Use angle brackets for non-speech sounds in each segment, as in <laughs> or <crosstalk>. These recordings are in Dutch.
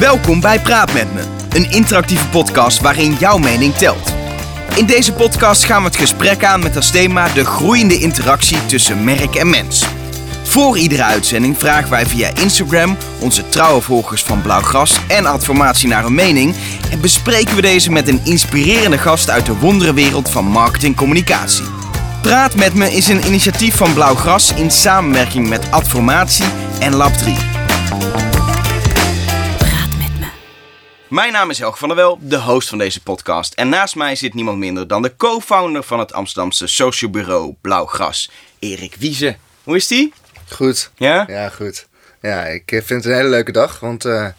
Welkom bij Praat met me, een interactieve podcast waarin jouw mening telt. In deze podcast gaan we het gesprek aan met als thema de groeiende interactie tussen merk en mens. Voor iedere uitzending vragen wij via Instagram onze trouwe volgers van Blauwgras en Adformatie naar hun mening en bespreken we deze met een inspirerende gast uit de wonderenwereld van marketingcommunicatie. Praat met me is een initiatief van Blauwgras in samenwerking met Adformatie en Lab 3. Mijn naam is Helge van der Wel, de host van deze podcast. En naast mij zit niemand minder dan de co-founder van het Amsterdamse social bureau Blauwgras, Erik Wiese. Hoe is die? Goed. Ja? Ja, goed. Ja, ik eh, vind het een hele leuke dag, want eh, we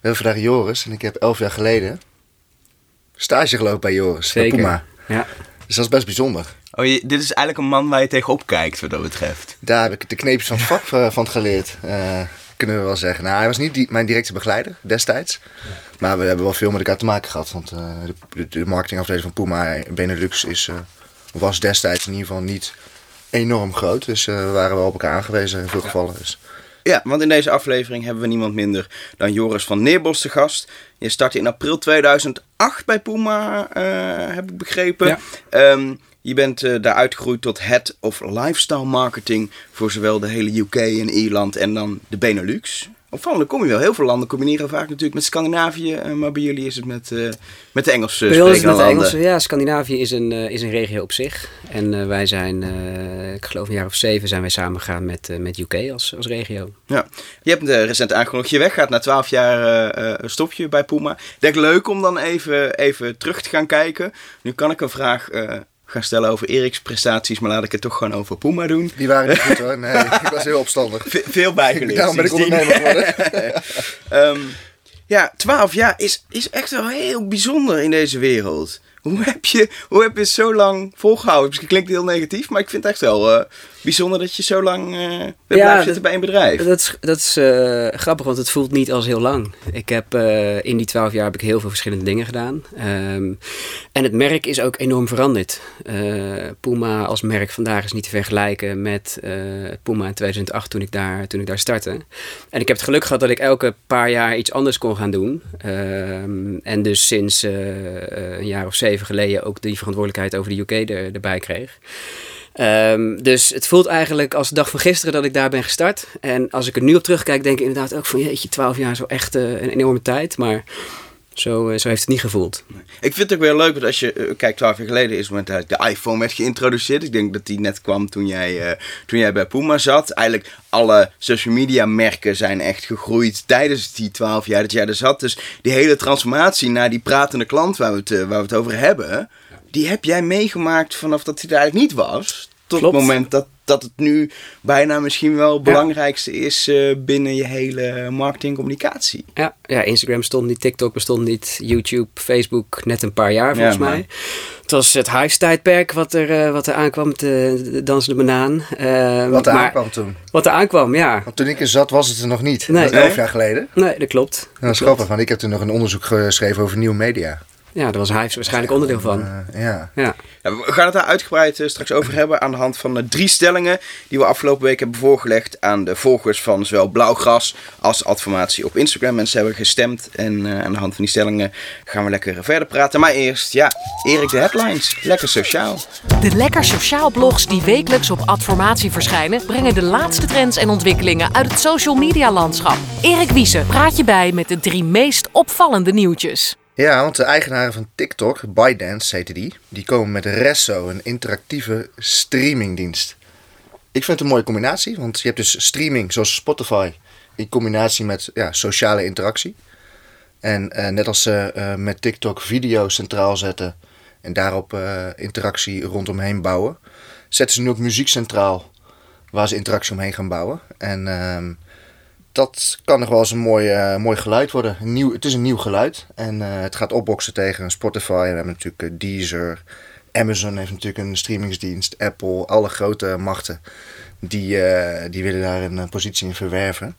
hebben vandaag Joris en ik heb elf jaar geleden stage gelopen bij Joris, Zeker. bij Puma. Ja. Dus dat is best bijzonder. Oh, je, dit is eigenlijk een man waar je tegenop kijkt, wat dat betreft. Daar heb ik de kneepjes van het vak <laughs> eh, van geleerd, eh, kunnen we wel zeggen. Nou, hij was niet die, mijn directe begeleider destijds, maar we hebben wel veel met elkaar te maken gehad. Want eh, de, de marketingafdeling van Puma Benelux is, eh, was destijds in ieder geval niet enorm groot. Dus eh, we waren wel op elkaar aangewezen in veel gevallen. Dus. Ja, want in deze aflevering hebben we niemand minder dan Joris van Neerbos te gast. Je startte in april 2008 bij Puma, eh, heb ik begrepen. Ja. Ehm, je bent eh, daar uitgegroeid tot Head of Lifestyle Marketing voor zowel de hele UK en Ierland en dan de Benelux. Opvallend kom je wel. Heel veel landen combineren vaak natuurlijk met Scandinavië, eh, maar bij jullie is het met, eh, met de Engelse Bij ons met de. Engelse. Ja, Scandinavië is een, is een regio op zich. En wij zijn, ik geloof een jaar of zeven, zijn wij samengegaan met, met UK als, als regio. Ja. Je hebt recent aangekondigd je weggaat. Na twaalf jaar eh, eh, stop je bij Puma. Ik denk leuk om dan even, even terug te gaan kijken. Nu kan ik een vraag gaan stellen over Erik's prestaties, maar laat ik het toch gewoon over Puma doen. Die waren niet goed hoor. Nee, <laughs> ik was heel opstandig. Ve- veel bijgeleerd. Daarom ben ik ondernemer geworden. <laughs> Ehm, ja, 12 jaar is, is echt wel heel bijzonder in deze wereld. Hoe heb je, hoe heb je zo lang volgehouden? Misschien klinkt heel negatief, maar ik vind het echt wel eh, bijzonder dat je zo lang bent blijven dat- zitten bij een bedrijf. Dat is, dat is eh, grappig, want het voelt niet als heel lang. Ik heb in die twaalf jaar heb ik heel veel verschillende dingen gedaan. Ehm, en het merk is ook enorm veranderd. Puma als merk vandaag is niet te vergelijken met Puma in 2008 toen ik, daar, toen ik daar startte. En ik heb het geluk gehad dat ik elke paar jaar iets anders kon gaan doen. Ehm, en dus sinds een jaar of zeven geleden ook die verantwoordelijkheid over de UK er, erbij kreeg. Ehm, dus het voelt eigenlijk als de dag van gisteren dat ik daar ben gestart. En als ik er nu op terugkijk, denk ik inderdaad ook van jeetje, 12 jaar zo echt eh, een enorme tijd. Maar zo, eh, zo heeft het niet gevoeld. Ik vind het ook weer leuk, want als je eh, kijkt, 12 jaar geleden is het moment de iPhone werd geïntroduceerd. Ik denk dat die net kwam toen jij, eh, toen jij bij Puma zat. Eigenlijk alle social media merken zijn echt gegroeid tijdens die 12 jaar dat jij er zat. Dus die hele transformatie naar die pratende klant waar we het, waar we het over hebben, die heb jij meegemaakt vanaf dat hij er eigenlijk niet was. Tot Klopt. het moment dat, dat het nu bijna misschien wel het belangrijkste is eh, binnen je hele marketingcommunicatie. Ja, ja, Instagram stond niet, TikTok bestond niet, YouTube, Facebook net een paar jaar volgens Ja, mij. Het was het Hives-tijdperk wat er, eh, wat er aankwam, de, de dansende banaan. Eh, Wat er maar- aankwam toen. Wat er aankwam, ja. Want toen ik er zat was het er nog niet. Nee. dat is elf jaar geleden. Nee, dat klopt. En dat is grappig, want ik heb toen nog een onderzoek geschreven over nieuwe media. Ja, daar was Hives waarschijnlijk onderdeel van. Eh, ja. Ja. Ja, we gaan het daar uitgebreid eh, straks over hebben aan de hand van de drie stellingen die we afgelopen week hebben voorgelegd aan de volgers van zowel Blauwgras als Adformatie op Instagram. Mensen hebben gestemd en eh, aan de hand van die stellingen gaan we lekker verder praten. Maar eerst, ja, Erik de headlines. Lekker sociaal. De Lekker Sociaal blogs die wekelijks op Adformatie verschijnen, brengen de laatste trends en ontwikkelingen uit het social media landschap. Erik Wiese praat je bij met de drie meest opvallende nieuwtjes. Ja, want de eigenaren van TikTok, ByteDance heette die, die komen met Resso, een interactieve streamingdienst. Ik vind het een mooie combinatie, want je hebt dus streaming zoals Spotify in combinatie met ja, sociale interactie. En eh, net als ze eh, met TikTok video centraal zetten en daarop eh, interactie rondomheen bouwen, zetten ze nu ook muziek centraal waar ze interactie omheen gaan bouwen. En ehm, dat kan nog wel eens een mooi, eh, mooi geluid worden. Een nieuw, het is een nieuw geluid en eh, het gaat opboksen tegen Spotify. We hebben natuurlijk eh, Deezer. Amazon heeft natuurlijk een streamingsdienst. Apple, alle grote machten, die, die willen daar een positie in verwerven.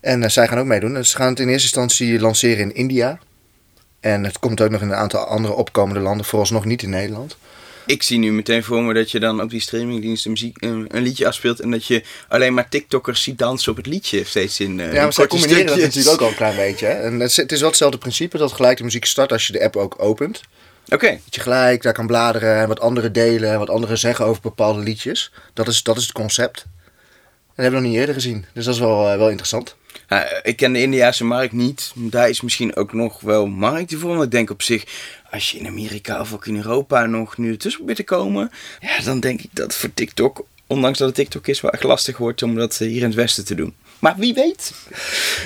En zij gaan ook meedoen. Dus ze gaan het in eerste instantie lanceren in India. En het komt ook nog in een aantal andere opkomende landen, vooralsnog niet in Nederland. Ik zie nu meteen voor me dat je dan op die streamingdiensten muziek, een, een liedje afspeelt en dat je alleen maar TikTokkers ziet dansen op het liedje steeds in. Uh, ja, maar korte combineren dat natuurlijk ook al een klein beetje. Hè? En het is, het is wel hetzelfde principe dat gelijk de muziek start als je de app ook opent. Oké, Dat je gelijk daar kan bladeren en wat anderen delen en wat anderen zeggen over bepaalde liedjes. Dat is, dat is het concept. En dat hebben we nog niet eerder gezien. Dus dat is wel, eh, wel interessant. Ja, ik ken de Indiase markt niet. Daar is misschien ook nog wel markt voor. Want ik denk op zich, als je in Amerika of ook in Europa nog nu ertussen probeert te komen, ja, dan denk ik dat voor TikTok, ondanks dat het TikTok is, wel echt lastig wordt om dat eh, hier in het Westen te doen. Maar wie weet.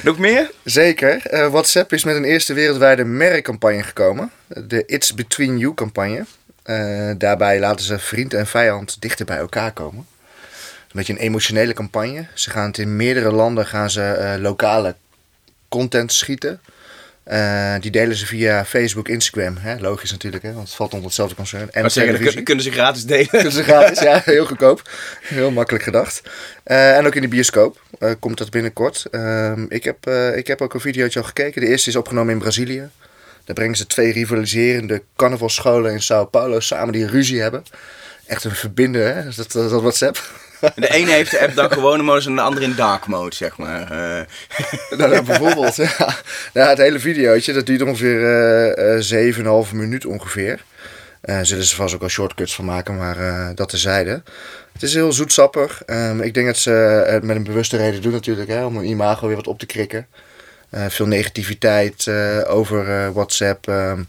Nog meer? Zeker. Eh, WhatsApp is met een eerste wereldwijde merkcampagne gekomen. De It's Between You campagne. Eh, daarbij laten ze vriend en vijand dichter bij elkaar komen. Een beetje een emotionele campagne. Ze gaan het in meerdere landen gaan ze lokale content schieten. Eh, die delen ze via Facebook, Instagram. Hè? Logisch natuurlijk, hè? want het valt onder hetzelfde concern. En zeggen, kunnen ze gratis delen. Kunnen ze gratis, <laughs> ja, heel goedkoop. Heel makkelijk gedacht. Eh, en ook in de bioscoop eh, komt dat binnenkort. Ehm, ik, heb, ik heb ook een videootje al gekeken. De eerste is opgenomen in Brazilië. Daar brengen ze twee rivaliserende carnavalscholen in Sao Paulo samen die ruzie hebben. Echt een verbinder, hè? Dat, dat, dat WhatsApp. De ene heeft de app dan gewone modus en de andere in dark mode, zeg maar. Eh, nou, bijvoorbeeld. ja. Nou, het hele videootje, dat duurt ongeveer eh eh 7,5 minuut ongeveer. Eh zullen ze vast ook wel shortcuts van maken, maar eh, dat tezijde. Het is heel zoetsappig. Ehm, ik denk dat ze het met een bewuste reden doen natuurlijk, hè, om hun imago weer wat op te krikken. Eh, veel negativiteit eh, over eh, WhatsApp, ehm,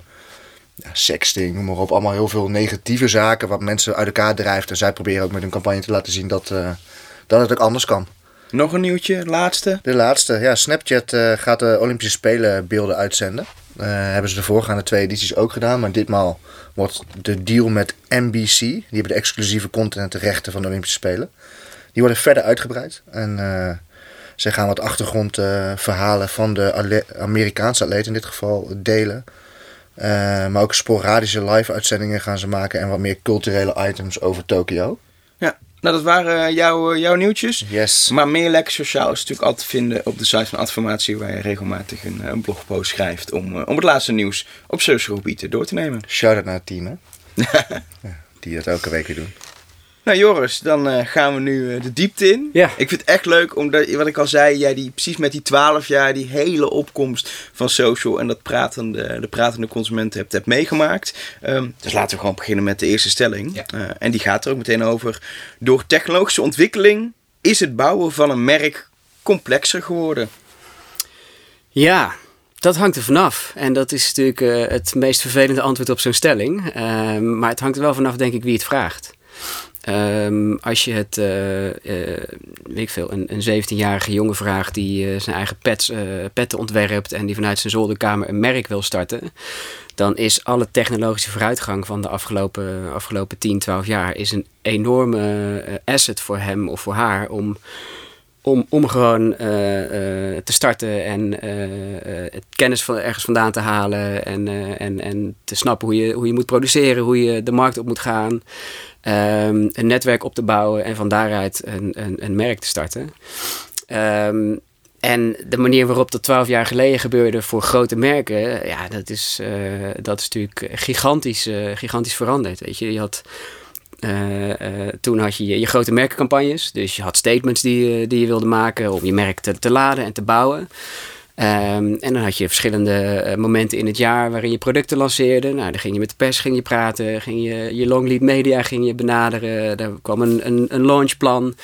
ja, sexting, noem maar op. Allemaal heel veel negatieve zaken wat mensen uit elkaar drijft. En zij proberen ook met hun campagne te laten zien dat, eh, dat het ook anders kan. nog een nieuwtje, laatste. De laatste, ja, Snapchat eh, gaat de Olympische Spelen beelden uitzenden. Eh, hebben ze de voorgaande twee edities ook gedaan, maar ditmaal wordt de deal met NBC, die hebben de exclusieve content en de rechten van de Olympische Spelen, die worden verder uitgebreid. En eh ze gaan wat achtergrondverhalen van de Amerikaanse atleten in dit geval delen. Eh, maar ook sporadische live uitzendingen gaan ze maken en wat meer culturele items over Tokio. Ja, nou dat waren eh, jouw, eh, jouw nieuwtjes. Yes. Maar meer lekker sociaal is natuurlijk altijd te vinden op de site van Adformatie, waar je regelmatig een, een blogpost schrijft om, om het laatste nieuws op social gebieden door te nemen. Shout-out naar het team, hè? <laughs> Ja, die dat elke week weer doen. Nou Joris, dan eh, gaan we nu eh, de diepte in. Ja. Ik vind het echt leuk, omdat, wat ik al zei, jij die, precies met die 12 jaar, die hele opkomst van social en dat pratende, de pratende consument hebt, hebt meegemaakt. Ehm, dus laten we gewoon beginnen met de eerste stelling. Ja. Eh, en die gaat er ook meteen over. Door technologische ontwikkeling is het bouwen van een merk complexer geworden. Ja, dat hangt er vanaf. En dat is natuurlijk het meest vervelende antwoord op zo'n stelling. Ehm, maar het hangt er wel vanaf, denk ik, wie het vraagt. Ehm, als je het, eh, eh, weet ik veel, een, een 17-jarige jongen vraagt die eh, zijn eigen pets, petten ontwerpt en die vanuit zijn zolderkamer een merk wil starten, dan is alle technologische vooruitgang van de afgelopen, afgelopen 10, 12 jaar is een enorme asset voor hem of voor haar om om, om gewoon te starten en kennis van ergens vandaan te halen en, en, en te snappen hoe je, hoe je moet produceren, hoe je de markt op moet gaan, ehm, een netwerk op te bouwen en van daaruit een, een, een merk te starten. Ehm, en de manier waarop dat twaalf jaar geleden gebeurde voor grote merken, ja, dat is, eh, dat is natuurlijk gigantisch, eh, gigantisch veranderd. Weet je, je had eh, toen had je, je grote merkencampagnes. Dus je had statements die, die je wilde maken om je merk te, te laden en te bouwen. Ehm, en dan had je verschillende eh, momenten in het jaar waarin je producten lanceerde. Nou, dan ging je met de pers ging je praten, ging je je long lead media ging je benaderen. Daar kwam een, een, een launchplan.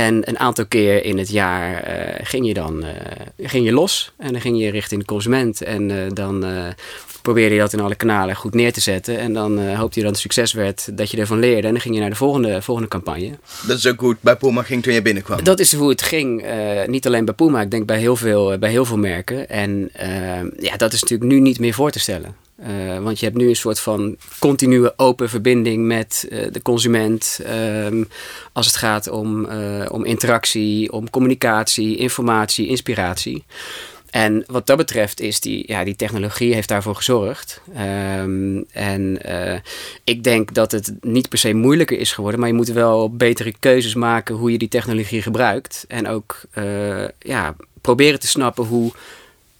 En een aantal keer in het jaar eh, ging je dan eh, ging je los. En dan ging je richting de consument. En eh, dan probeerde je dat in alle kanalen goed neer te zetten. En dan hoopte je dat het succes werd, dat je ervan leerde. En dan ging je naar de volgende, volgende campagne. Dat is ook hoe het bij Puma ging toen je binnenkwam. Dat is hoe het ging. niet alleen bij Puma, ik denk bij heel veel, bij heel veel merken. En ja, dat is natuurlijk nu niet meer voor te stellen. Eh, want je hebt nu een soort van continue open verbinding met eh, de consument. ehm, als het gaat om, eh, om interactie, om communicatie, informatie, inspiratie. En wat dat betreft is die, ja, die technologie heeft daarvoor gezorgd. Ehm, en ik denk dat het niet per se moeilijker is geworden, maar je moet wel betere keuzes maken hoe je die technologie gebruikt. En ook ja, proberen te snappen hoe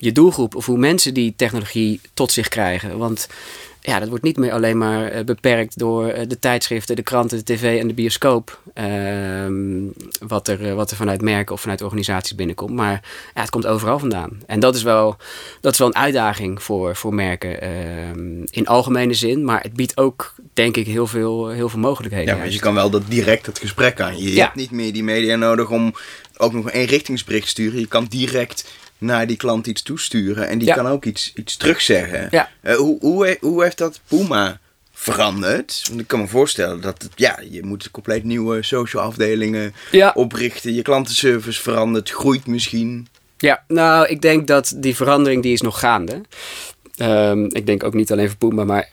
je doelgroep of hoe mensen die technologie tot zich krijgen. Want ja, dat wordt niet meer alleen maar eh, beperkt door eh, de tijdschriften, de kranten, de tv en de bioscoop. Ehm, wat, er, eh, wat er vanuit merken of vanuit organisaties binnenkomt. Maar ja, het komt overal vandaan. En dat is wel, dat is wel een uitdaging voor, voor merken ehm, in algemene zin. Maar het biedt ook, denk ik, heel veel, heel veel mogelijkheden. Ja, want je kan wel dat direct het gesprek aan. Je Ja. hebt niet meer die media nodig om ook nog een eenrichtingsbericht te sturen. Je kan direct naar die klant iets toesturen en die Ja. kan ook iets, iets terugzeggen. Ja. Eh, hoe, hoe, hoe heeft dat Puma veranderd? Want ik kan me voorstellen dat het, ja, je moet compleet nieuwe social afdelingen Ja. oprichten. Je klantenservice verandert, groeit misschien. Ja, nou, ik denk dat die verandering die is nog gaande. Ehm, ik denk ook niet alleen voor Puma, maar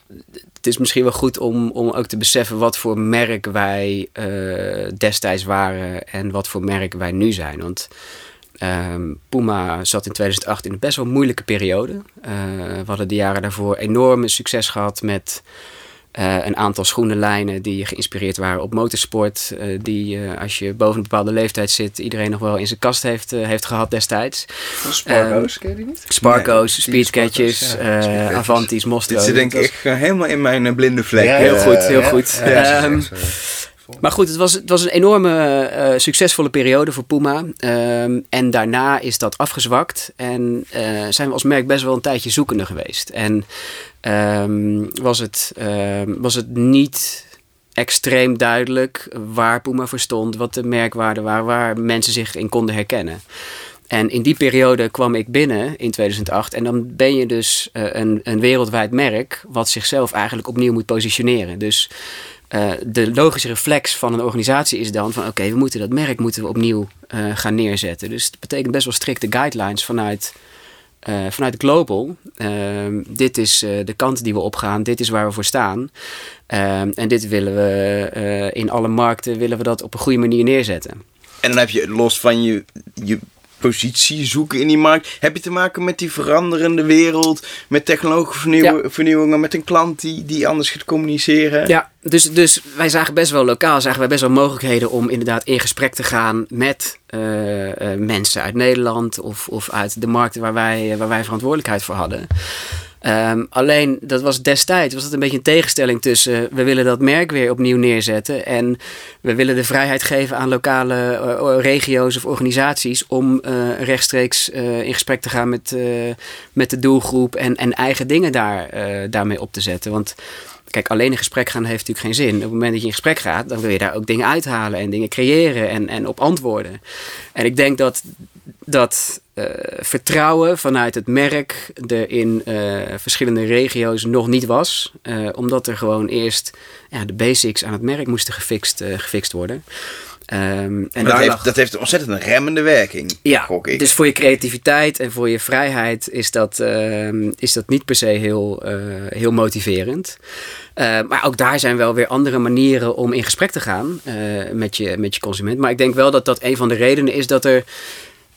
het is misschien wel goed om, om ook te beseffen wat voor merk wij eh, destijds waren en wat voor merk wij nu zijn. Want ehm, Puma zat in 2008 in een best wel moeilijke periode. Eh, we hadden de jaren daarvoor enorme succes gehad met eh, een aantal schoenenlijnen die geïnspireerd waren op motorsport. eh, die eh, als je boven een bepaalde leeftijd zit, iedereen nog wel in zijn kast heeft, eh, heeft gehad destijds. Sparko's, ken je die niet? Sparko's, Nee, Speedcatches, Sparko's, ja, eh, Speedcatches. Avantis, Mostro. Dit zit denk ik Dat helemaal in mijn blinde vlek. Ja, heel goed, heel ja, goed. ja, Maar goed, het was, het was een enorme eh, succesvolle periode voor Puma. Ehm, en daarna is dat afgezwakt. En eh, zijn we als merk best wel een tijdje zoekende geweest. En ehm, was, het, ehm, was het niet extreem duidelijk waar Puma voor stond, wat de merkwaarden waren, waar mensen zich in konden herkennen. En in die periode kwam ik binnen in 2008 en dan ben je dus eh, een, een wereldwijd merk wat zichzelf eigenlijk opnieuw moet positioneren. Dus eh, de logische reflex van een organisatie is dan van oké, we moeten dat merk moeten we opnieuw eh, gaan neerzetten. Dus het betekent best wel strikte guidelines vanuit, eh, vanuit Global. Ehm, dit is de kant die we opgaan, dit is waar we voor staan. Ehm, en dit willen we in alle markten willen we dat op een goede manier neerzetten. En dan heb je los van je, je positie zoeken in die markt. Heb je te maken met die veranderende wereld. Met technologische vernieuw- Ja. vernieuwingen. Met een klant die, die anders gaat communiceren. Ja, dus, dus wij zagen best wel lokaal, zagen wij best wel mogelijkheden om inderdaad in gesprek te gaan met eh, eh, mensen uit Nederland of, of uit de markten waar wij, waar wij verantwoordelijkheid voor hadden. Ehm, alleen dat was destijds was dat een beetje een tegenstelling tussen eh, we willen dat merk weer opnieuw neerzetten en we willen de vrijheid geven aan lokale eh, regio's of organisaties om eh, rechtstreeks in gesprek te gaan met, met de doelgroep en, en eigen dingen daar, daarmee op te zetten. Want Kijk, alleen in gesprek gaan heeft natuurlijk geen zin. Op het moment dat je in gesprek gaat, dan wil je daar ook dingen uithalen en dingen creëren en, en op antwoorden. En ik denk dat dat eh, vertrouwen vanuit het merk er in eh, verschillende regio's nog niet was. eh, omdat er gewoon eerst ja, de basics aan het merk moesten gefixt, gefixt worden. Ehm, en dat, heeft, dat heeft een ontzettend een remmende werking. ja, gok ik. dus voor je creativiteit en voor je vrijheid is dat, ehm, is dat niet per se heel, heel motiverend. Eh, maar ook daar zijn wel weer andere manieren om in gesprek te gaan met, je, met je consument. Maar ik denk wel dat dat een van de redenen is dat er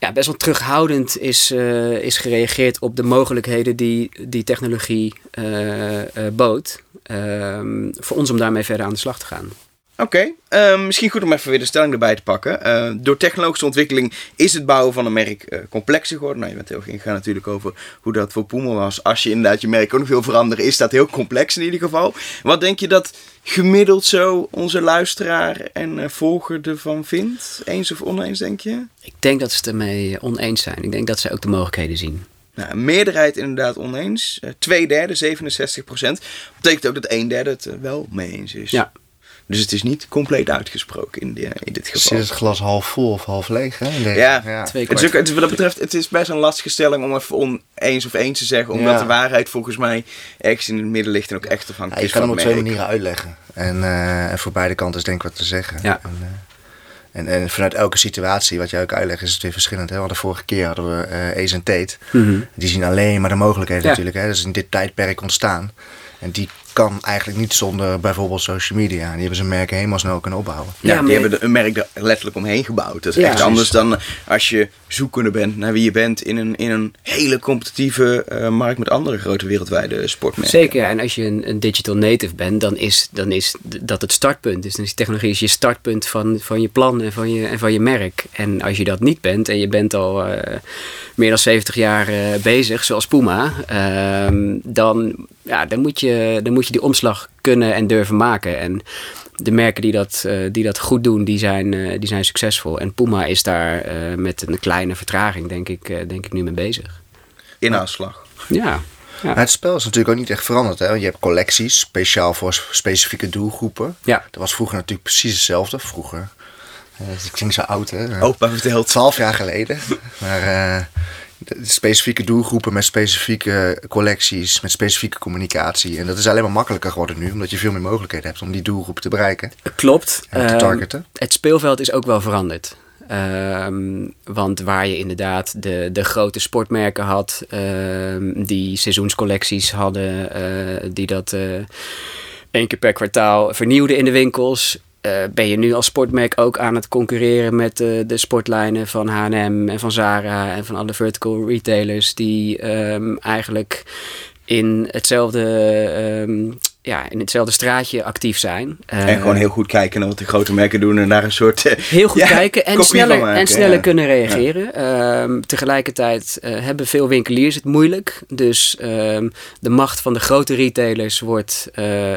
ja, best wel terughoudend is, eh, is gereageerd op de mogelijkheden die die technologie eh, eh, bood. Ehm, voor ons om daarmee verder aan de slag te gaan. Oké, eh, misschien goed om even weer de stelling erbij te pakken. Eh, door technologische ontwikkeling is het bouwen van een merk eh, complexer geworden. Nou, je bent heel ingegaan natuurlijk over hoe dat voor Puma was. Als je inderdaad je merk ook nog wil veranderen, is dat heel complex in ieder geval. Wat denk je dat gemiddeld zo onze luisteraar en eh, volger ervan vindt? Eens of oneens, denk je? Ik denk dat ze het ermee oneens zijn. Ik denk dat ze ook de mogelijkheden zien. Nou, een meerderheid inderdaad oneens. Eh, twee derde, 67 procent. Betekent ook dat een derde het wel mee eens is. Ja. Dus het is niet compleet uitgesproken in, die, in dit geval. Zit het glas half vol of half leeg? Hè? Ja, Twee Het is ook, het is wat dat betreft, het is best een lastige stelling om even oneens of eens te zeggen. Omdat Ja. de waarheid volgens mij ergens in het midden ligt en ook echt Ja, afhankelijk je is kan van hem op twee manieren uitleggen. En, eh, en voor beide kanten is denk ik wat te zeggen. Ja. En, eh, en, en vanuit elke situatie, wat jij ook uitlegt, is het weer verschillend. Hè? We hadden vorige keer hadden we eh Ace en Tate. Die zien alleen maar de mogelijkheden Ja. natuurlijk. Hè? Dat is in dit tijdperk ontstaan. En die kan eigenlijk niet zonder bijvoorbeeld social media. En die hebben zijn merken helemaal snel kunnen opbouwen. Ja, Ja, die maar- hebben een merk er letterlijk omheen gebouwd. Dat is Ja, echt precies. anders dan als je zoekende bent naar wie je bent in een, in een hele competitieve eh, markt met andere grote wereldwijde sportmerken. Zeker, en als je een, een digital native bent, dan is, dan is dat het startpunt. Dus dan is technologie is je startpunt van, van je plan en van je, en van je merk. En als je dat niet bent en je bent al eh, meer dan 70 jaar eh, bezig, zoals Puma, ehm, dan, ja, dan, moet je, dan moet je die omslag kunnen en durven maken. En de merken die dat, eh, die dat goed doen, die zijn, eh, die zijn succesvol. En Puma is daar eh, met een kleine vertraging, denk ik, eh, denk ik nu mee bezig. In aanslag. Ja, het spel is natuurlijk ook niet echt veranderd. Hè? Je hebt collecties, speciaal voor specifieke doelgroepen. Ja. Dat was vroeger natuurlijk precies hetzelfde. Vroeger. Eh, het klinkt zo oud, hè? Opa vertelt. Twaalf jaar geleden. Maar eh, specifieke doelgroepen met specifieke collecties, met specifieke communicatie. En dat is alleen maar makkelijker geworden nu, omdat je veel meer mogelijkheden hebt om die doelgroep te bereiken. Klopt. En te Ehm, targeten. het speelveld is ook wel veranderd. Ehm, want waar je inderdaad de, de grote sportmerken had, ehm, die seizoenscollecties hadden, eh, die dat eh één keer per kwartaal vernieuwden in de winkels. Eh, ben je nu als sportmerk ook aan het concurreren met de, de sportlijnen van H&M en van Zara en van alle vertical retailers die ehm, eigenlijk in hetzelfde, ehm, ja, in hetzelfde straatje actief zijn. En Eh, gewoon heel goed kijken naar wat de grote merken doen en daar een soort... eh, Heel goed <laughs> ja, kijken en sneller, maken, en sneller ja. kunnen reageren. Ehm, tegelijkertijd eh, hebben veel winkeliers het moeilijk. Dus ehm, de macht van de grote retailers wordt,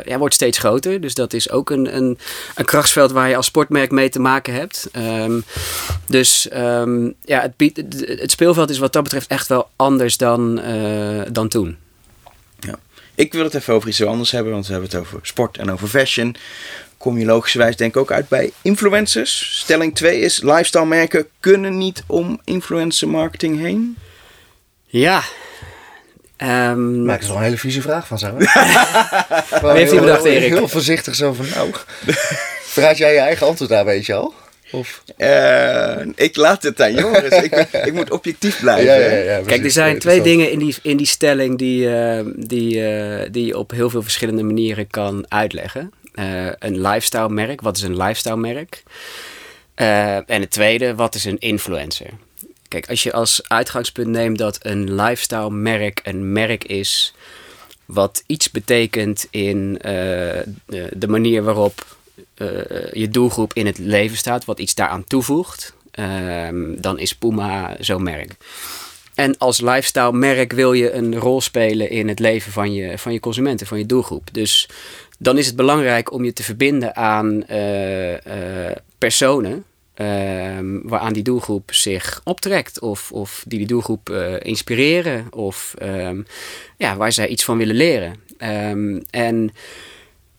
ja, wordt steeds groter. Dus dat is ook een, een, een krachtsveld waar je als sportmerk mee te maken hebt. Ehm, dus ja, het, het- speelveld is wat dat betreft echt wel anders dan, dan toen. Ik wil het even over iets heel anders hebben, want we hebben het over sport en over fashion. Kom je logischerwijs denk ik ook uit bij influencers. Stelling 2 is, lifestyle merken kunnen niet om influencer marketing heen. Ja. Ehm, Maak er toch een hele vieze vraag van zo. <laughs> Wie heeft die bedacht, Erik? Heel voorzichtig zo van, nou, <laughs> verraad jij je eigen antwoord daar, weet je al? Of? Eh, ik laat het aan Joris. ik, ik moet objectief blijven. Kijk, er zijn twee dingen in die, in die stelling die, eh, die, eh, die je op heel veel verschillende manieren kan uitleggen. Eh, een lifestyle merk, wat is een lifestyle merk? Eh, en het tweede, wat is een influencer? Kijk, als je als uitgangspunt neemt dat een lifestyle merk een merk is wat iets betekent in eh, de, de manier waarop je doelgroep in het leven staat, wat iets daaraan toevoegt, ehm, dan is Puma zo'n merk. En als lifestyle merk wil je een rol spelen in het leven van je, van je consumenten, van je doelgroep. Dus dan is het belangrijk om je te verbinden aan eh, eh, personen. ehm, waaraan die doelgroep zich optrekt. Of, of die die doelgroep eh, inspireren. Of ehm, ja, waar zij iets van willen leren. En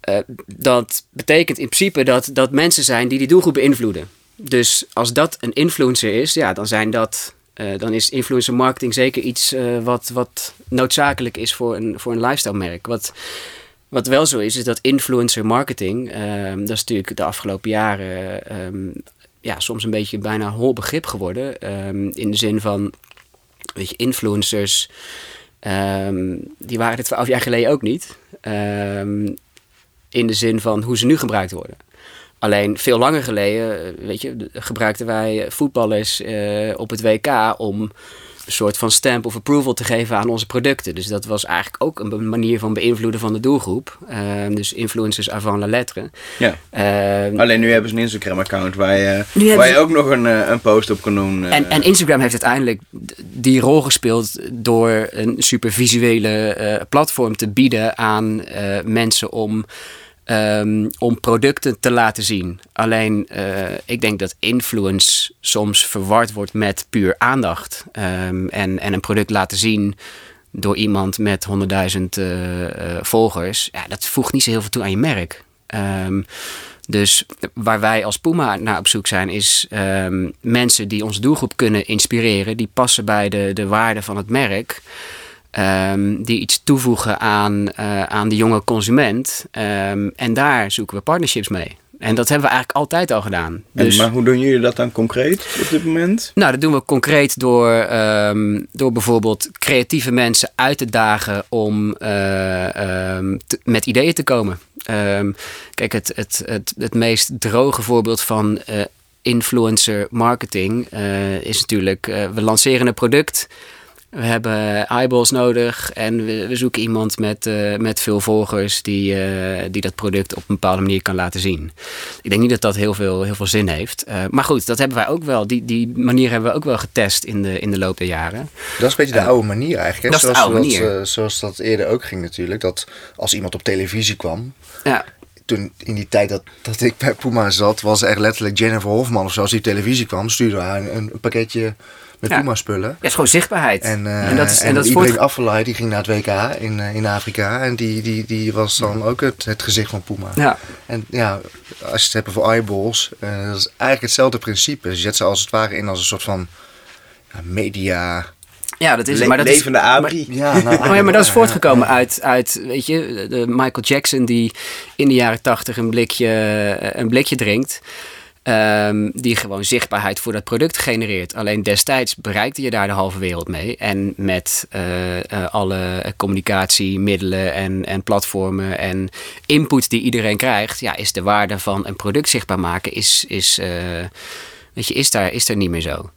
eh, dat betekent in principe dat, dat mensen zijn die die doelgroep beïnvloeden. Dus als dat een influencer is, ja, dan zijn dat. eh, dan is influencer marketing zeker iets eh, wat, wat noodzakelijk is voor een, voor een lifestyle merk. Wat, wat wel zo is, is dat influencer marketing, ehm, dat is natuurlijk de afgelopen jaren ehm, ja, soms een beetje bijna hol begrip geworden. ehm, in de zin van, weet je, influencers, die waren het twaalf jaar geleden ook niet. In de zin van hoe ze nu gebruikt worden. Alleen veel langer geleden, eh, weet je, gebruikten wij voetballers eh, op het WK om een soort van stamp of approval te geven aan onze producten. Dus dat was eigenlijk ook een manier van beïnvloeden van de doelgroep. Ehm, dus influencers avant la lettre. Ja. Ehm, Alleen nu hebben ze een Instagram-account waar je, waar je ook nog een, eh, een post op kan doen. eh. En, en Instagram heeft uiteindelijk die rol gespeeld door een super visuele eh, platform te bieden aan eh, mensen om, ehm, om producten te laten zien. Alleen eh, ik denk dat influence soms verward wordt met puur aandacht. Ehm, en, en een product laten zien door iemand met 100.000 eh, eh, volgers. Ja, dat voegt niet zo heel veel toe aan je merk. Ehm, dus waar wij als Puma naar op zoek zijn, is mensen die onze doelgroep kunnen inspireren, die passen bij de, de waarde van het merk. Ehm, die iets toevoegen aan, eh, aan de jonge consument. Ehm, en daar zoeken we partnerships mee. En dat hebben we eigenlijk altijd al gedaan. En, Dus, maar hoe doen jullie dat dan concreet op dit moment? nou, dat doen we concreet door, ehm, door bijvoorbeeld creatieve mensen uit te dagen om eh, te- met ideeën te komen. Kijk, het, het, het, het meest droge voorbeeld van eh, influencer marketing is natuurlijk, we lanceren een product. We hebben eyeballs nodig en we, we zoeken iemand met, eh, met veel volgers die, eh, die dat product op een bepaalde manier kan laten zien. Ik denk niet dat dat heel veel, heel veel zin heeft. Eh, maar goed, dat hebben wij ook wel. Die, die manier hebben we ook wel getest in de, in de loop der jaren. Dat is een beetje de oude manier eigenlijk. Hè? dat is de zoals, oude dat, manier. zoals dat eerder ook ging natuurlijk. Dat als iemand op televisie kwam. Ja, Toen in die tijd dat, dat ik bij Puma zat, was echt letterlijk Jennifer Hofman of zo. Als die op televisie kwam, stuurde haar een, een pakketje met Ja. Puma spullen. ja, is gewoon zichtbaarheid. En, en dat is, en dat is Afellay, die ging naar het WK in, eh, in Afrika. En die, die, die was dan ook het, het gezicht van Puma. Ja. En ja, als je het hebt over eyeballs, eh, dat is eigenlijk hetzelfde principe. Je zet ze als het ware in als een soort van ja, media... ja, dat is Le- maar dat is, levende abri. Ja, nou, Oh ja, maar dat is ja, voortgekomen uit, uit, weet je, de Michael Jackson die in de jaren tachtig een blikje, een blikje drinkt. Ehm, die gewoon zichtbaarheid voor dat product genereert. Alleen destijds bereikte je daar de halve wereld mee. En met eh, eh, alle communicatiemiddelen en, en platformen en input die iedereen krijgt, ja, is de waarde van een product zichtbaar maken, is, is, eh, weet je, is, daar, is daar niet meer zo.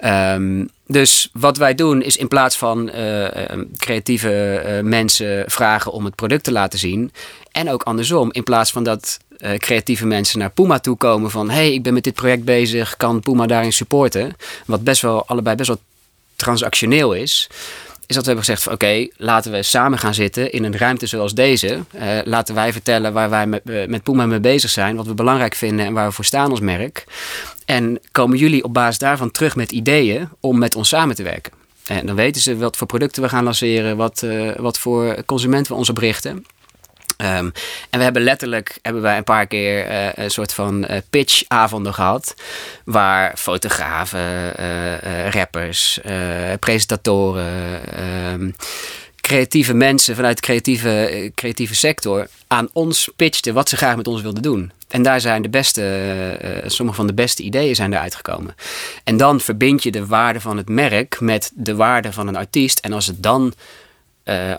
Ehm, dus wat wij doen is in plaats van eh, eh, creatieve eh, mensen vragen om het product te laten zien. En ook andersom, in plaats van dat eh, creatieve mensen naar Puma toe komen van... hey, ik ben met dit project bezig, kan Puma daarin supporten? Wat best wel, allebei best wel transactioneel is... is dat we hebben gezegd van oké, laten we samen gaan zitten in een ruimte zoals deze. Laten wij vertellen waar wij met, met Puma mee bezig zijn, wat we belangrijk vinden en waar we voor staan als merk. En komen jullie op basis daarvan terug met ideeën om met ons samen te werken. En dan weten ze wat voor producten we gaan lanceren, wat, eh, wat voor consumenten we ons op richten. Ehm, en we hebben letterlijk hebben wij een paar keer eh, een soort van eh, pitchavonden gehad. Waar fotografen, rappers, presentatoren, ehm, creatieve mensen vanuit de creatieve, eh, creatieve sector aan ons pitchten wat ze graag met ons wilden doen. En daar zijn de beste, eh, eh, sommige van de beste ideeën zijn eruit gekomen. En dan verbind je de waarde van het merk met de waarde van een artiest. En als het dan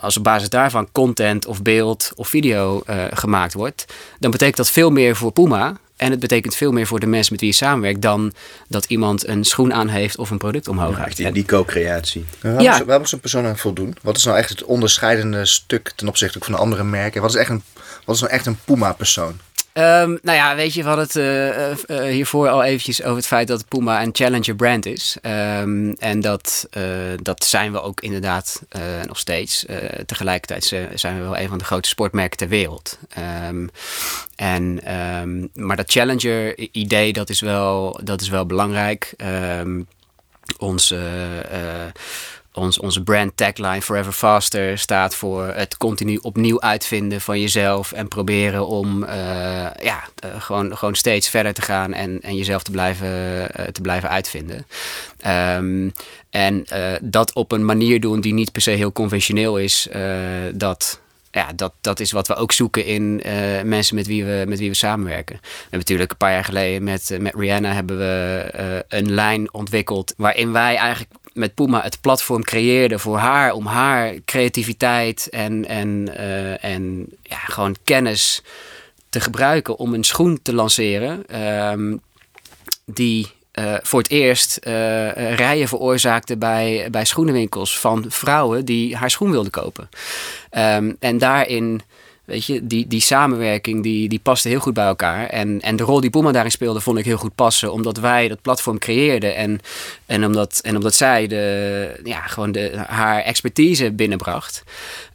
als op basis daarvan content of beeld of video gemaakt wordt, dan betekent dat veel meer voor Puma. En het betekent veel meer voor de mensen met wie je samenwerkt dan dat iemand een schoen aan heeft of een product omhoog Ja, die, co-creatie. Ja, waar, Ja. Moet, waar moet zo'n persoon aan voldoen? Wat is nou echt het onderscheidende stuk ten opzichte ook van de andere merken? Wat is, echt een, wat is nou echt een Puma-persoon? Ehm, nou ja, weet je, we hadden het eh, eh, eh, hiervoor al eventjes over het feit dat Puma een challenger brand is. Ehm, en dat, dat zijn we ook inderdaad nog steeds. Tegelijkertijd zijn we wel een van de grootste sportmerken ter wereld. Ehm, en, maar dat challenger idee, dat is wel, dat is wel belangrijk. Onze, ons, onze brand tagline Forever Faster staat voor het continu opnieuw uitvinden van jezelf en proberen om eh, ja, eh, gewoon, gewoon steeds verder te gaan en, en jezelf te blijven, eh, te blijven uitvinden. Ehm, en dat op een manier doen die niet per se heel conventioneel is, dat, ja, dat, dat is wat we ook zoeken in mensen met wie, we, met wie we samenwerken. We hebben natuurlijk een paar jaar geleden met, met Rihanna hebben we een lijn ontwikkeld waarin wij eigenlijk met Puma het platform creëerden voor haar om haar creativiteit en, en, eh, en ja, gewoon kennis te gebruiken om een schoen te lanceren. ehm, die eh, voor het eerst eh, rijen veroorzaakte bij, bij schoenenwinkels van vrouwen die haar schoen wilden kopen. Ehm, en daarin, weet je, die, die samenwerking die, die paste heel goed bij elkaar. En, en de rol die Puma daarin speelde vond ik heel goed passen, omdat wij dat platform creëerden en, en, omdat, en omdat zij de, ja, gewoon de, haar expertise binnenbracht.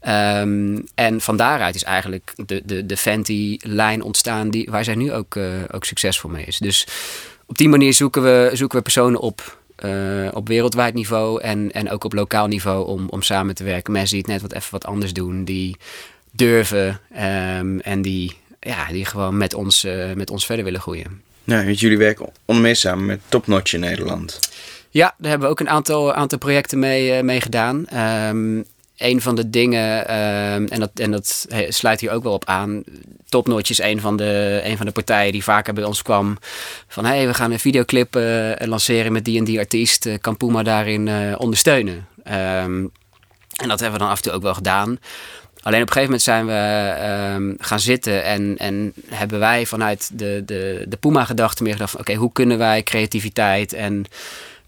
Ehm, en van daaruit is eigenlijk de, de, de Fenty-lijn ontstaan die, waar zij nu ook, eh, ook succesvol mee is. Dus op die manier zoeken we, zoeken we personen op, eh, op wereldwijd niveau en, en ook op lokaal niveau om, om samen te werken. Mensen die het net wat even wat anders doen, die durven ehm, en die, ja, die gewoon met ons, eh, met ons verder willen groeien. Nou, jullie werken onder meer samen met Topnotch in Nederland. Ja, daar hebben we ook een aantal, aantal projecten mee, eh, mee gedaan. Ehm, een van de dingen, ehm, en, dat, en dat sluit hier ook wel op aan. Topnotch is een van, de, een van de partijen die vaker bij ons kwam. Van hé, hey, we gaan een videoclip eh, lanceren met die en die artiest. Kan Puma daarin ondersteunen? En dat hebben we dan af en toe ook wel gedaan. Alleen op een gegeven moment zijn we ehm, gaan zitten en, en hebben wij vanuit de, de, de Puma-gedachte meer gedacht oké, hoe kunnen wij creativiteit en,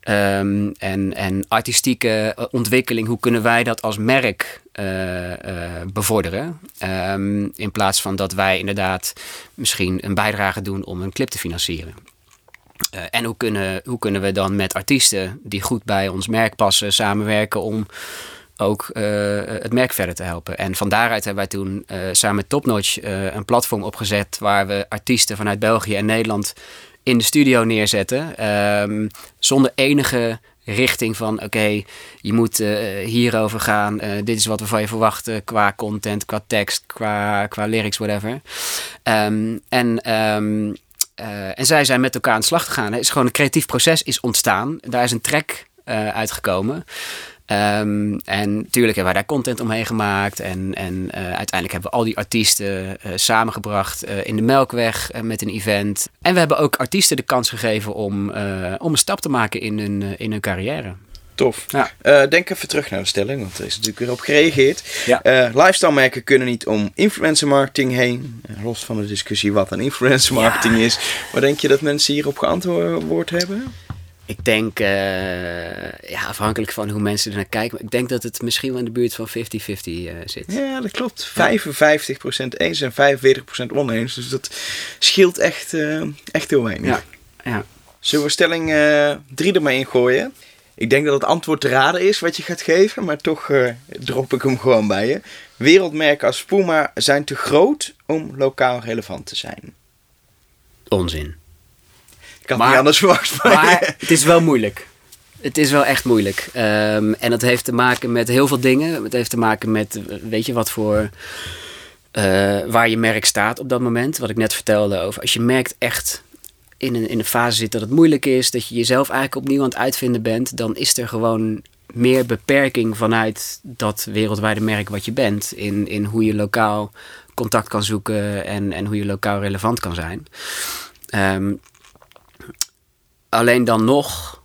ehm, en, en artistieke eh, ontwikkeling, hoe kunnen wij dat als merk eh, eh, bevorderen? Ehm, in plaats van dat wij inderdaad misschien een bijdrage doen om een clip te financieren. En hoe kunnen, hoe kunnen we dan met artiesten die goed bij ons merk passen samenwerken om ook eh, het merk verder te helpen. En van daaruit hebben wij toen eh, samen met Topnotch eh, een platform opgezet waar we artiesten vanuit België en Nederland in de studio neerzetten. ehm, zonder enige richting van oké, je moet hierover gaan. dit is wat we van je verwachten qua content, qua tekst, qua, qua lyrics, whatever. Ehm, en ehm, eh, en zij zijn met elkaar aan de slag gegaan. Het is gewoon een creatief proces is ontstaan. Daar is een track uitgekomen. Ehm, en natuurlijk hebben wij daar content omheen gemaakt. En, en eh, uiteindelijk hebben we al die artiesten eh, samengebracht eh, in de Melkweg met een event. En we hebben ook artiesten de kans gegeven om, om een stap te maken in hun, in hun carrière. Tof. Ja. Denk even terug naar de stelling, want er is natuurlijk weer op gereageerd. Ja. Lifestyle merken kunnen niet om influencer marketing heen. Los van de discussie wat een influencer marketing is. Maar denk je dat mensen hierop geantwoord hebben? Ik denk, eh, ja, afhankelijk van hoe mensen er naar kijken. Maar ik denk dat het misschien wel in de buurt van 50-50 eh, zit. Ja, dat klopt. 55% eens en 45% oneens. Dus dat scheelt echt, eh, echt heel weinig. Ja, ja. Zullen we stelling 3 er maar in gooien? Ik denk dat het antwoord te raden is wat je gaat geven, maar toch drop ik hem gewoon bij je. Wereldmerken als Puma zijn te groot om lokaal relevant te zijn. onzin. Ik had Maar- niet anders verwacht Maar het is wel moeilijk. Het is wel echt moeilijk. Ehm, en dat heeft te maken met heel veel dingen. Het heeft te maken met, weet je, wat voor. eh, waar je merk staat op dat moment. Wat ik net vertelde over. Als je merkt echt in een, in een fase zit dat het moeilijk is. Dat je jezelf eigenlijk opnieuw aan het uitvinden bent. Dan is er gewoon meer beperking vanuit dat wereldwijde merk wat je bent. In, in hoe je lokaal contact kan zoeken. En, en hoe je lokaal relevant kan zijn. Ehm, alleen dan nog,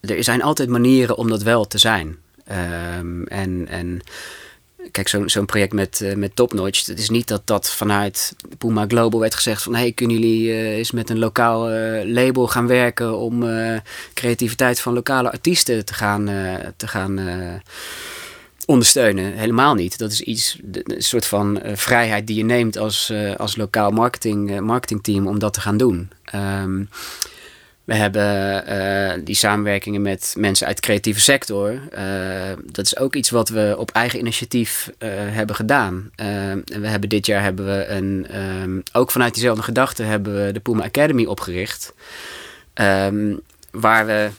er zijn altijd manieren om dat wel te zijn. Ehm, en, en kijk, zo'n project met, eh, met Topnotch, het is niet dat dat vanuit Puma Global werd gezegd van... hey, kunnen jullie eh, eens met een lokaal eh, label gaan werken om creativiteit van lokale artiesten te gaan, te gaan ondersteunen? Helemaal niet. Dat is iets, een soort van vrijheid die je neemt als, als lokaal marketing, marketingteam om dat te gaan doen. Ehm, we hebben eh, die samenwerkingen met mensen uit de creatieve sector. Eh, dat is ook iets wat we op eigen initiatief eh, hebben gedaan. En we hebben dit jaar hebben we een, ehm, ook vanuit diezelfde gedachte hebben we de Puma Academy opgericht. Ehm, waar we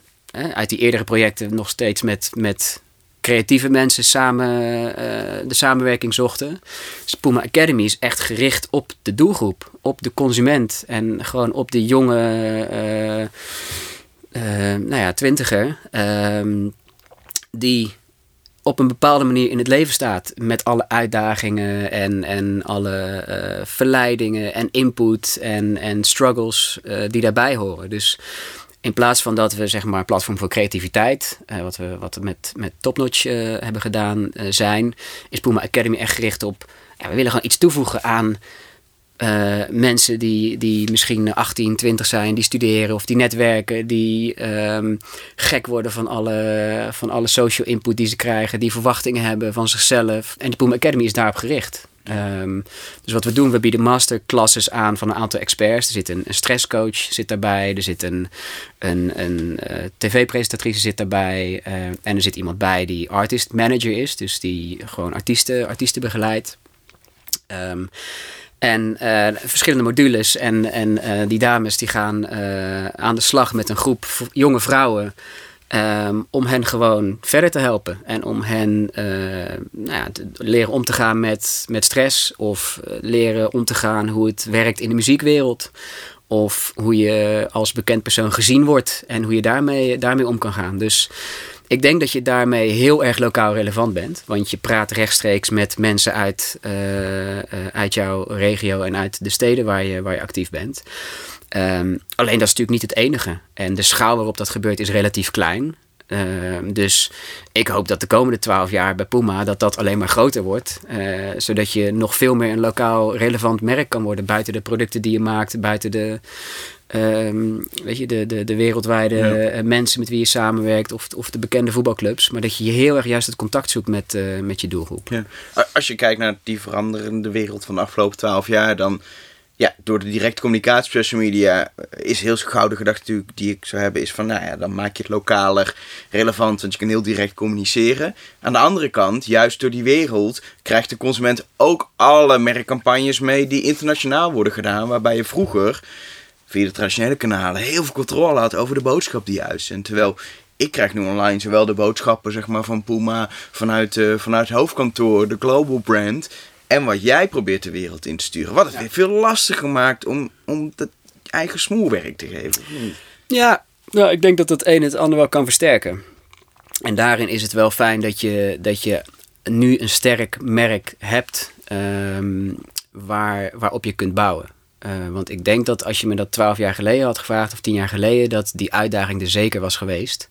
uit die eerdere projecten nog steeds met, met creatieve mensen samen eh, de samenwerking zochten. Dus Academy is echt gericht op de doelgroep, op de consument en gewoon op de jonge, eh, eh, nou ja, twintiger, ehm, die op een bepaalde manier in het leven staat. Met alle uitdagingen en, en alle verleidingen en input en, en struggles die daarbij horen. Dus in plaats van dat we zeg maar platform voor creativiteit, eh, wat we, wat met, met Topnotch eh, hebben gedaan eh, zijn, is Puma Academy echt gericht op, ja, we willen gewoon iets toevoegen aan mensen die, die misschien 18, 20 zijn, die studeren of die netwerken, die ehm, gek worden van alle, van alle social input die ze krijgen, die verwachtingen hebben van zichzelf. En de Puma Academy is daarop gericht. Ehm, dus wat we doen, we bieden masterclasses aan van een aantal experts. Er zit een, een stresscoach zit daarbij, er zit een, een, een eh, tv-presentatrice zit daarbij eh, en er zit iemand bij die artist manager is, dus die gewoon artiesten, artiesten begeleidt. Ehm, en eh, verschillende modules. En, en die dames die gaan aan de slag met een groep jonge vrouwen. Ehm, om hen gewoon verder te helpen. En om hen eh, nou ja, te leren om te gaan met, met stress. Of eh, leren om te gaan hoe het werkt in de muziekwereld. Of hoe je als bekend persoon gezien wordt. En hoe je daarmee, daarmee om kan gaan. Dus ik denk dat je daarmee heel erg lokaal relevant bent. Want je praat rechtstreeks met mensen uit, uh, uit jouw regio en uit de steden waar je, waar je actief bent. Um, alleen dat is natuurlijk niet het enige. En de schaal waarop dat gebeurt is relatief klein. Uh, dus ik hoop dat de komende twaalf jaar bij Puma dat dat alleen maar groter wordt. Uh, zodat je nog veel meer een lokaal relevant merk kan worden. Buiten de producten die je maakt, buiten de, um, weet je, de, de, de wereldwijde ja. mensen met wie je samenwerkt. Of, of de bekende voetbalclubs. Maar dat je heel erg juist het contact zoekt met, uh, met je doelgroep. Ja. Als je kijkt naar die veranderende wereld van de afgelopen twaalf jaar, dan ja, door de directe communicatie op social media is heel gauw de gedachte natuurlijk die ik zou hebben is van, nou ja, dan maak je het lokaler relevant, want je kan heel direct communiceren. Aan de andere kant, juist door die wereld, krijgt de consument ook alle merkcampagnes mee die internationaal worden gedaan, waarbij je vroeger via de traditionele kanalen heel veel controle had over de boodschap die je uitzendt. Terwijl ik krijg nu online zowel de boodschappen zeg maar, van Puma vanuit, uh, vanuit het hoofdkantoor, de global brand, en wat jij probeert de wereld in te sturen. Wat het ja. veel lastiger maakt om, om dat eigen smoelwerk te geven. Ja, nou, ik denk dat het een het ander wel kan versterken. En daarin is het wel fijn dat je, dat je nu een sterk merk hebt um, waar, waarop je kunt bouwen. Uh, want ik denk dat als je me dat twaalf jaar geleden had gevraagd, of tien jaar geleden, dat die uitdaging er zeker was geweest.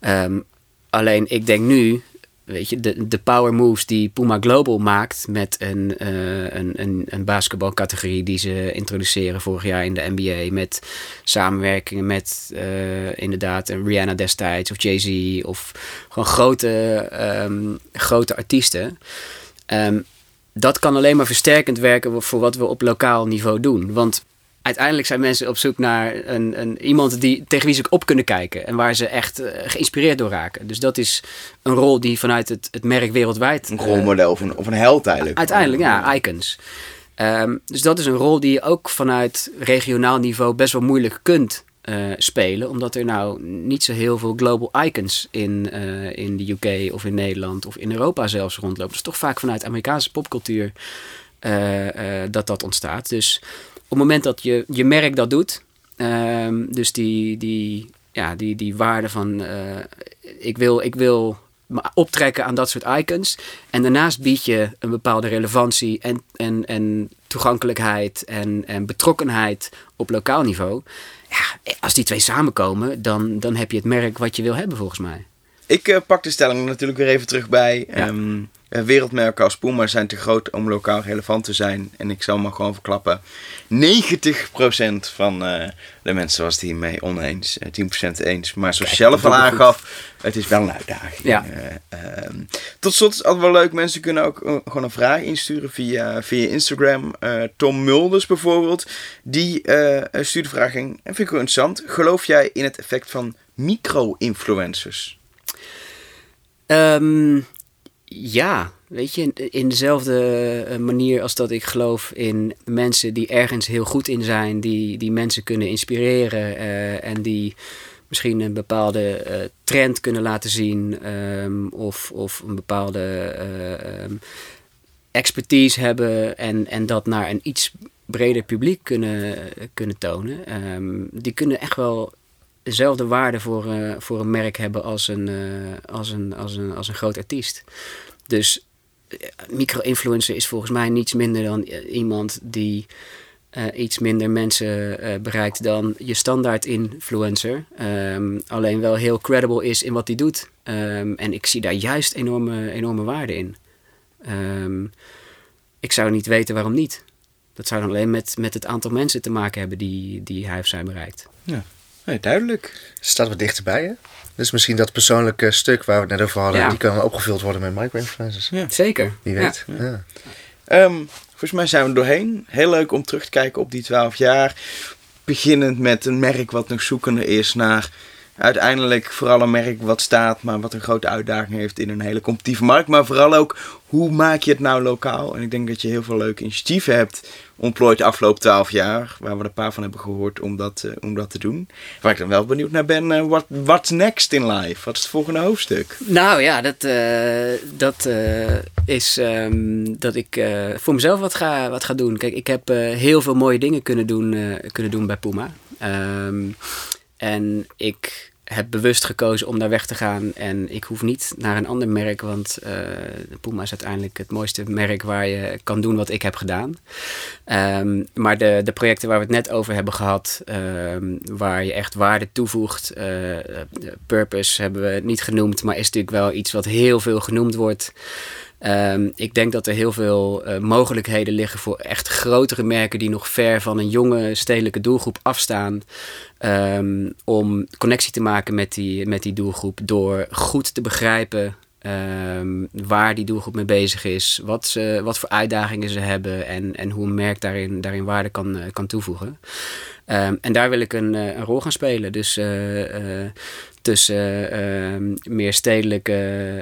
Um, alleen ik denk nu, weet je, de, de power moves die Puma Global maakt met een, uh, een, een, een basketbalcategorie die ze introduceren vorig jaar in de NBA. Met samenwerkingen met uh, inderdaad Rihanna destijds of Jay-Z of gewoon grote, um, grote artiesten. Um, dat kan alleen maar versterkend werken voor wat we op lokaal niveau doen. Want uiteindelijk zijn mensen op zoek naar een, een, iemand die, tegen wie ze op kunnen kijken. En waar ze echt uh, geïnspireerd door raken. Dus dat is een rol die vanuit het, het merk wereldwijd... Een rolmodel of, een, of een held eigenlijk. Uiteindelijk, ja, icons. Um, dus dat is een rol die je ook vanuit regionaal niveau best wel moeilijk kunt uh, spelen. Omdat er nou niet zo heel veel global icons in, uh, in de UK of in Nederland of in Europa zelfs rondlopen. Dus toch vaak vanuit Amerikaanse popcultuur uh, dat dat ontstaat. Dus het moment dat je, je merk dat doet, um, dus die, die, ja, die, die waarde van ik, wil, ik wil me optrekken aan dat soort icons. En daarnaast bied je een bepaalde relevantie en, en, en toegankelijkheid en, en betrokkenheid op lokaal niveau. Ja, als die twee samenkomen, dan, dan heb je het merk wat je wil hebben volgens mij. Ik uh, pak de stelling natuurlijk weer even terug bij. Ja. Um, wereldmerken als Puma zijn te groot om lokaal relevant te zijn. En ik zal maar gewoon verklappen. 90% van uh, de mensen was het hiermee oneens. Uh, 10% eens. Maar zoals je zelf al aangaf, het is wel een uitdaging. Ja. Uh, tot slot is het altijd wel leuk. Mensen kunnen ook gewoon een vraag insturen via, via Instagram. Tom Mulders bijvoorbeeld. Die stuurde de vraag in. En vind ik wel interessant. Geloof jij in het effect van micro-influencers? Um, ja, weet je, in dezelfde manier als dat ik geloof in mensen die ergens heel goed in zijn, die, die mensen kunnen inspireren uh, en die misschien een bepaalde uh, trend kunnen laten zien um, of, of een bepaalde um, expertise hebben en, en dat naar een iets breder publiek kunnen, kunnen tonen. Um, die kunnen echt wel dezelfde waarde voor, uh, voor een merk hebben als een, uh, als, een, als, een, als een groot artiest. Dus uh, micro-influencer is volgens mij niets minder dan iemand die iets minder mensen bereikt dan je standaard influencer. Um, alleen wel heel credible is in wat hij doet. Um, en ik zie daar juist enorme, enorme waarde in. Um, ik zou niet weten waarom niet. Dat zou dan alleen met, met het aantal mensen te maken hebben die, die hij of zij bereikt. Ja. Nee, duidelijk. Staat wat dichterbij, hè? Dus misschien dat persoonlijke stuk waar we het net over hadden, ja. die kan opgevuld worden met micro-influencers. Ja. Zeker. Wie weet. Ja. Ja. Um, volgens mij zijn we er doorheen. Heel leuk om terug te kijken op die 12 jaar. Beginnend met een merk wat nog zoekende is naar uiteindelijk vooral een merk wat staat, maar wat een grote uitdaging heeft in een hele competitieve markt. Maar vooral ook, hoe maak je het nou lokaal? En ik denk dat je heel veel leuke initiatieven hebt ontplooit de afgelopen twaalf jaar, waar we een paar van hebben gehoord om dat, uh, om dat te doen. Waar ik dan wel benieuwd naar ben, uh, what, what's next in life? Wat is het volgende hoofdstuk? Nou ja, dat, uh, dat is um, dat ik voor mezelf wat ga, wat ga doen. Kijk, ik heb heel veel mooie dingen kunnen doen, kunnen doen bij Puma. Um, en ik heb bewust gekozen om daar weg te gaan. En ik hoef niet naar een ander merk, want uh, Puma is uiteindelijk het mooiste merk waar je kan doen wat ik heb gedaan. Ehm, maar de, de projecten waar we het net over hebben gehad, ehm, waar je echt waarde toevoegt, uh, purpose hebben we niet genoemd, maar is natuurlijk wel iets wat heel veel genoemd wordt. Um, ik denk dat er heel veel uh, mogelijkheden liggen voor echt grotere merken die nog ver van een jonge stedelijke doelgroep afstaan. Um, om connectie te maken met die, met die doelgroep door goed te begrijpen um, waar die doelgroep mee bezig is, wat, ze, wat voor uitdagingen ze hebben en, en hoe een merk daarin, daarin waarde kan, uh, kan toevoegen. En daar wil ik een, uh, een rol gaan spelen. Dus tussen uh, meer stedelijke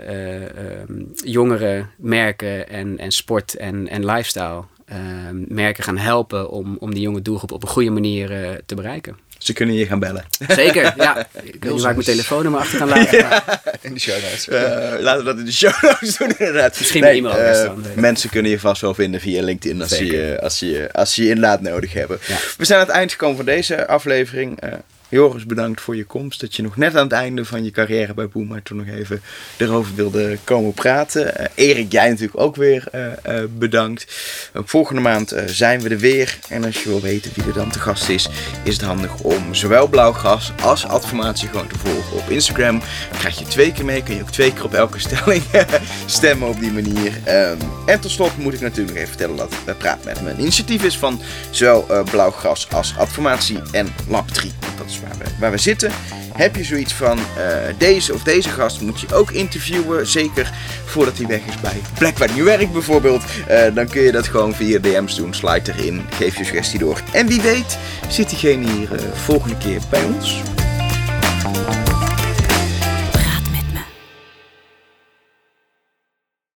uh, jongere merken en, en sport en, en lifestyle ehm, merken gaan helpen om, om die jonge doelgroep op een goede manier uh, te bereiken. Ze kunnen je gaan bellen. Zeker, ja. <laughs> Ik wil waar ik mijn telefoonnummer achter gaan laten. Ja. In de show notes. Uh, laten we dat in de show notes doen inderdaad. Misschien nee, e-mailadres uh, Mensen kunnen je vast wel vinden via LinkedIn als, je, als, je, als je je inderdaad nodig hebben. Ja. We zijn aan het eind gekomen van deze aflevering. Uh, Joris, bedankt voor je komst. Dat je nog net aan het einde van je carrière bij Boema toen nog even erover wilde komen praten. Uh, Erik, jij natuurlijk ook weer uh, uh, bedankt. volgende maand zijn we er weer. En als je wil weten wie er dan te gast is, is het handig om zowel Blauwgras als Adformatie gewoon te volgen op Instagram. Dan krijg je twee keer mee, kun je ook twee keer op elke <laughs> stelling stemmen op die manier. Um, en tot slot moet ik natuurlijk even vertellen dat we praten met me een initiatief is van zowel Blauwgras als Adformatie en Lab 3. Dat is waar we, zitten. Heb je zoiets van uh, deze of deze gast moet je ook interviewen. Zeker voordat hij weg is bij plek waar werkt bijvoorbeeld. Uh, dan kun je dat gewoon via DM's doen. Slide erin. Geef je suggestie door. En wie weet zit diegene hier uh, volgende keer bij ons.